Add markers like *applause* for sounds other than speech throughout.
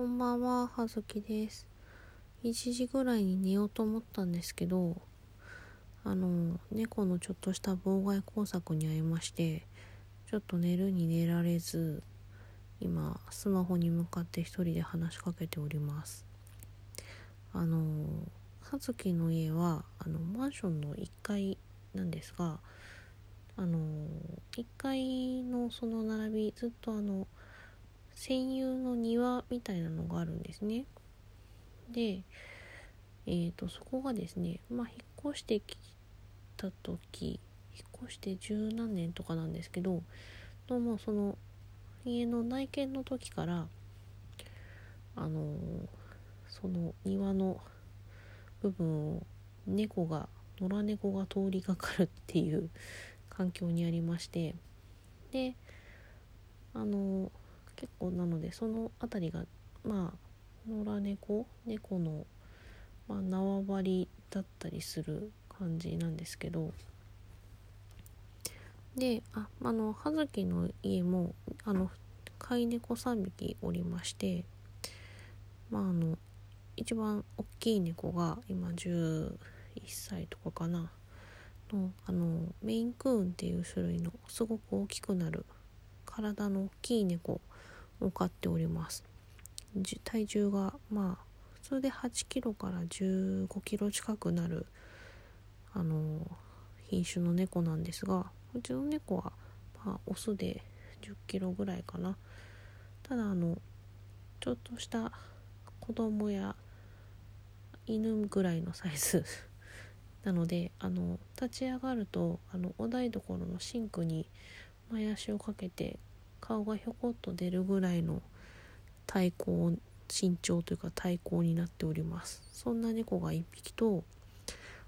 こんばんは、はずきです。1時ぐらいに寝ようと思ったんですけど、あの、猫のちょっとした妨害工作に遭いまして、ちょっと寝るに寝られず、今、スマホに向かって一人で話しかけております。あの、はずきの家は、あの、マンションの1階なんですが、あの、1階のその並び、ずっとあの、専用の庭みたいなのがあるんですね。で、えー、とそこがですね、まあ、引っ越してきた時引っ越して十何年とかなんですけどどうもその家の内見の時からあのーその庭の部分を猫が野良猫が通りがかるっていう環境にありましてであのー結構なのでその辺りがまあ野良猫猫の、まあ、縄張りだったりする感じなんですけど。でああの葉月の家もあの飼い猫3匹おりましてまああの一番大きい猫が今11歳とかかな。のあのメインクーンっていう種類のすごく大きくなる体の大きい猫を飼っております。体重がまあ普通で8キロから15キロ近くなるあの品種の猫なんですがうちの猫は、まあ、オスで10キロぐらいかな。ただあのちょっとした子供や犬ぐらいのサイズ *laughs* なのであの立ち上がるとあのお台所のシンクに前足をかけて顔がひょこっと出るぐらいの体高身長というか体高になっております。そんな猫が1匹と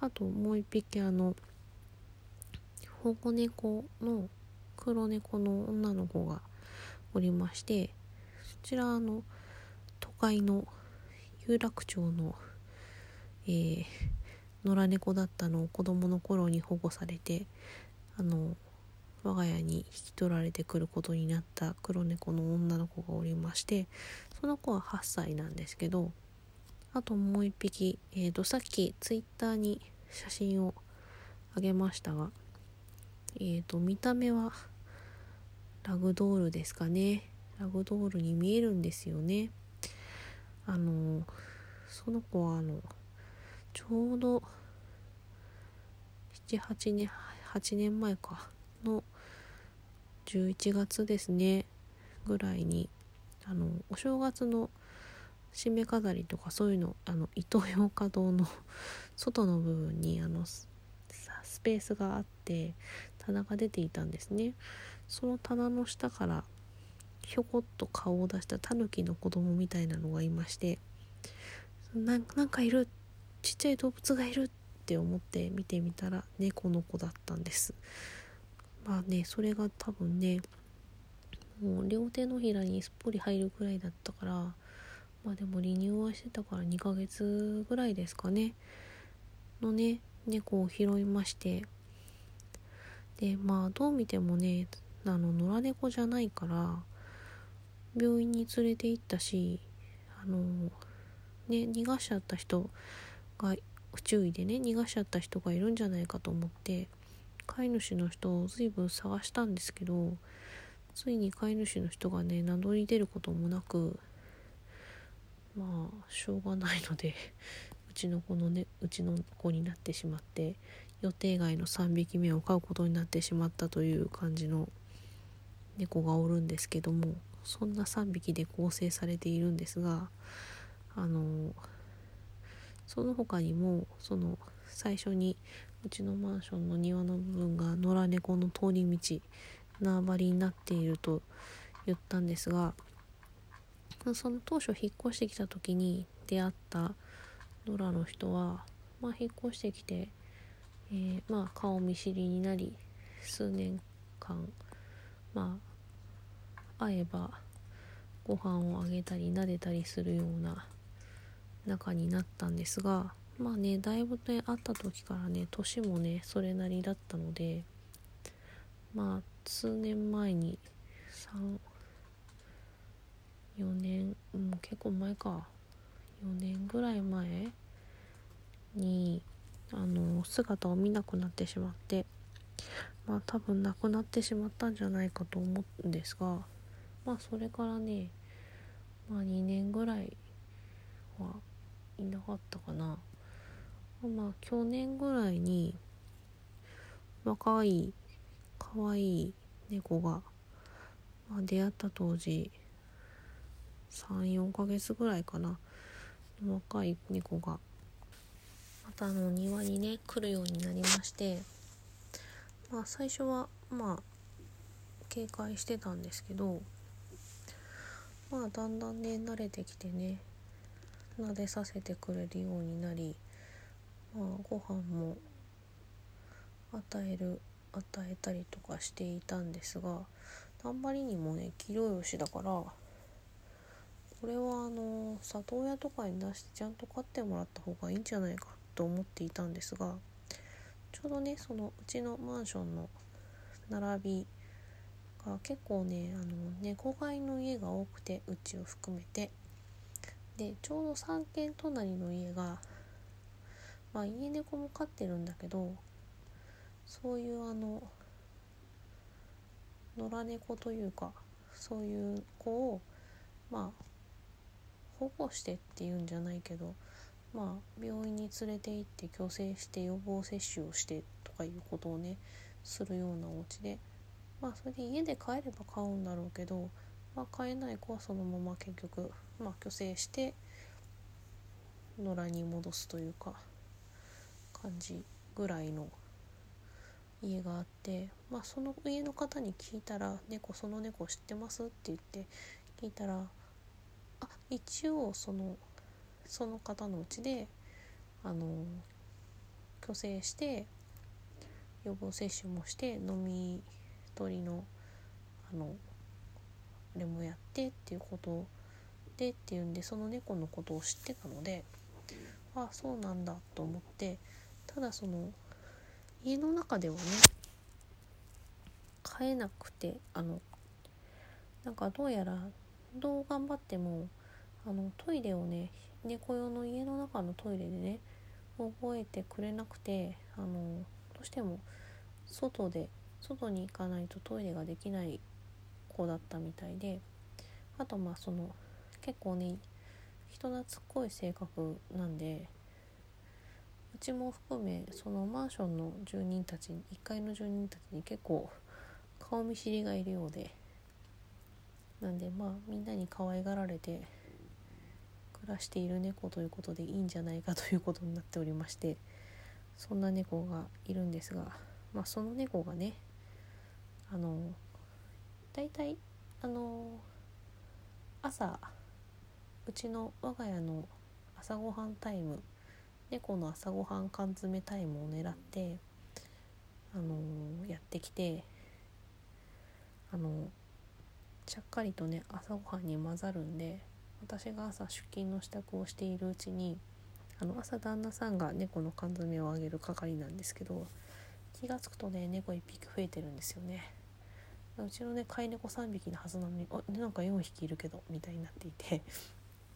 あともう1匹あの保護猫の黒猫の女の子がおりましてそちらあの都会の有楽町の、えー、野良猫だったのを子供の頃に保護されてあの我が家に引き取られてくることになった黒猫の女の子がおりましてその子は8歳なんですけどあともう一匹、えー、とさっきツイッターに写真をあげましたが、えー、と見た目はラグドールですかね。ラグドールに見えるんですよね。あのその子はあのちょうど78年8年前かの11月ですね。ぐらいにあのお正月の締め飾りとかそういうのあのイトヨーカ堂の *laughs* 外の部分にあのスペースがあって棚が出ていたんですね。その棚の下からひょこっと顔を出したタヌキの子供みたいなのがいましてななんかいるちっちゃい動物がいるって思って見てみたら猫の子だったんです。まあねそれが多分ねもう両手のひらにすっぽり入るくらいだったからまあでも離乳はしてたから2ヶ月ぐらいですかね。のね猫を拾いまして。でまあどう見てもねあの野良猫じゃないから病院に連れて行ったしあのね逃がしちゃった人が不注意でね逃がしちゃった人がいるんじゃないかと思って。飼い主の人を随分探したんですけどついに飼い主の人がね名乗り出ることもなくまあしょうがないので *laughs* うちの子のねうちの子になってしまって予定外の3匹目を飼うことになってしまったという感じの猫がおるんですけどもそんな3匹で構成されているんですがあのその他にもその最初にうちのマンションの庭の部分が野良猫の通り道縄張りになっていると言ったんですがその当初引っ越してきた時に出会った野良の人は、まあ、引っ越してきて、えー、まあ顔見知りになり数年間まあ会えばご飯をあげたり撫でたりするような仲になったんですがまあねだいぶね会った時からね年もねそれなりだったのでまあ数年前に3 4年もう結構前か。4年ぐらい前にあの姿を見なくなってしまってまあ多分亡くなってしまったんじゃないかと思うんですがまあそれからねまあ2年ぐらいはいなかったかな。まあ去年ぐらいに若い可愛い猫が、まあ、出会った当時34ヶ月ぐらいかな。若い猫がまたあの庭にね来るようになりましてまあ最初はまあ警戒してたんですけどまあだんだんね慣れてきてね撫でさせてくれるようになりまあご飯も与える与えたりとかしていたんですがあんまりにもね黄色い牛だからこれはあの里親とかに出してちゃんと飼ってもらった方がいいんじゃないかと思っていたんですがちょうどねそのうちのマンションの並びが結構ねあの猫飼いの家が多くてうちを含めて。でちょうど3軒隣の家がまあ家猫も飼ってるんだけどそういうあの野良猫というかそういう子をまあ保護してっていうんじゃないけどまあ病院に連れて行って矯正して予防接種をしてとかいうことをねするようなお家でまあそれで家で飼えれば飼うんだろうけど、まあ、飼えない子はそのまま結局、まあ、虚勢して野良に戻すというか感じぐらいの家があってまあその家の方に聞いたら「猫その猫知ってます?」って言って聞いたらあ一応そのその方のうちであの虚勢して予防接種もして飲み取りのあのあれもやってっていうことでっていうんでその猫のことを知ってたのであそうなんだと思ってただその家の中ではね飼えなくてあのなんかどうやらどう頑張ってもあのトイレをね猫用の家の中のトイレでね覚えてくれなくてあのどうしても外で外に行かないとトイレができない子だったみたいであとまあその結構ね人懐っこい性格なんでうちも含めそのマンションの住人たち1階の住人たちに結構顔見知りがいるようでなんでまあみんなに可愛がられて暮らしている猫ということでいいんじゃないかということになっておりましてそんな猫がいるんですがまあその猫がねあの大体あの朝うちの我が家の朝ごはんタイム猫の朝ごはん缶詰タイムを狙ってあのやってきてあのちゃっかりとね朝ごはんに混ざるんで私が朝出勤の支度をしているうちにあの朝旦那さんが猫の缶詰をあげる係なんですけど気が付くとね猫1匹増えてるんですよね。うちのね飼い猫3匹のはずなのにあなんか4匹いるけどみたいになっていて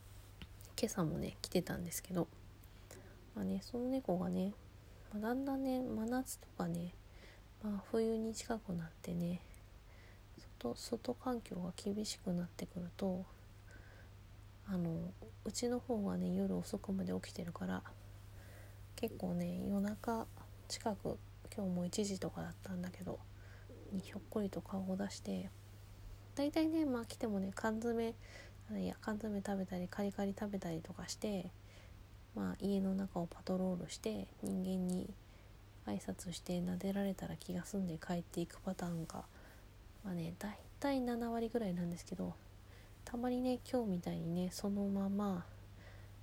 *laughs* 今朝もね来てたんですけどまあねその猫がね、まあ、だんだんね真夏とかね、まあ、冬に近くなってね外外環境が厳しくなってくるとあのうちの方がね夜遅くまで起きてるから結構ね夜中近く今日も1時とかだったんだけどにひょっこりと顔を出して大体ねまあ来てもね缶詰いや缶詰食べたりカリカリ食べたりとかしてまあ家の中をパトロールして人間に挨拶して撫でられたら気が済んで帰っていくパターンがまあね大体7割ぐらいなんですけどたまにね今日みたいにねそのまま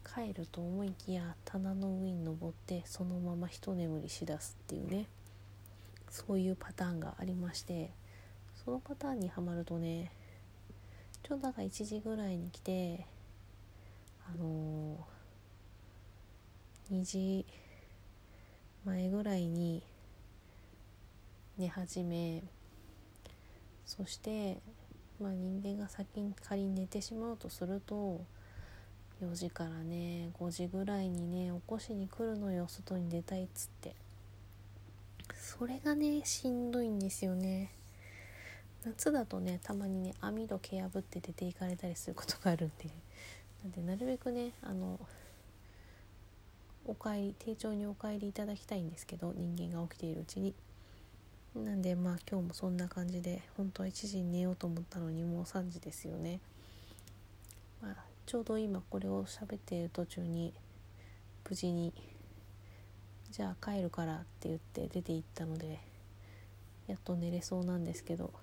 帰ると思いきや棚の上に登ってそのまま一眠りしだすっていうねそういうパターンがありましてそのパターンにはまるとねちょうどなんか1時ぐらいに来てあのー、2時前ぐらいに寝始めそしてまあ、人間が先に仮に寝てしまうとすると4時からね5時ぐらいにね起こしに来るのよ外に出たいっつって。それがねしんどいんですよね。夏だとねたまにね網戸蹴破って出ていかれたりすることがあるんで。なんでなるべくねあのお帰り丁重にお帰りいただきたいんですけど人間が起きているうちに。なんでまあ今日もそんな感じで本当は1時に寝ようと思ったのにもう3時ですよね、まあ、ちょうど今これを喋っている途中に無事にじゃあ帰るからって言って出て行ったのでやっと寝れそうなんですけど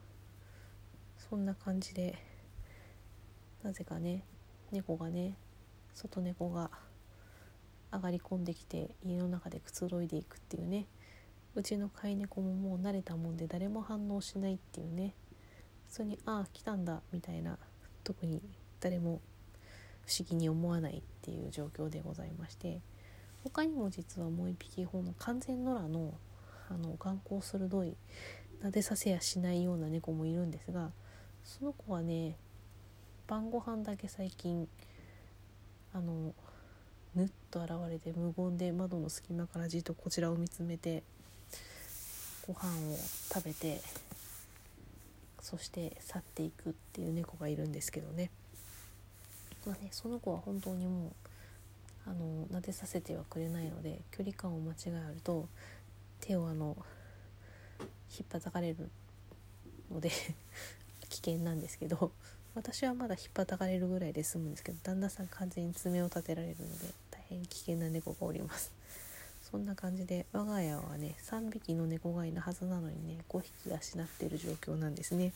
そんな感じでなぜかね猫がね外猫が上がり込んできて家の中でくつろいでいくっていうね。うちの飼い猫ももう慣れたもんで誰も反応しないっていうね。普通に「ああ来たんだ」みたいな。特に誰も不思議に思わないっていう状況でございまして。他にも実はもう一匹ほの完全野良のあの眼光鋭い撫でさせやしないような猫もいるんですがその子はね晩ご飯だけ最近あのぬっと現れて無言で窓の隙間からじっとこちらを見つめてご飯を食べてそして去っていくっていう猫がいるんですけどね,、まあね、その子は本当にもうあの撫でさせてはくれないので距離感を間違えると手をあの引っ張かれるので *laughs* 危険なんですけど私はまだ引っ張かれるぐらいで済むんですけど旦那さん完全に爪を立てられるので危険な猫がおります。そんな感じで我が家はね3匹の猫がいのはずなのにね5匹がしなっている状況なんですね。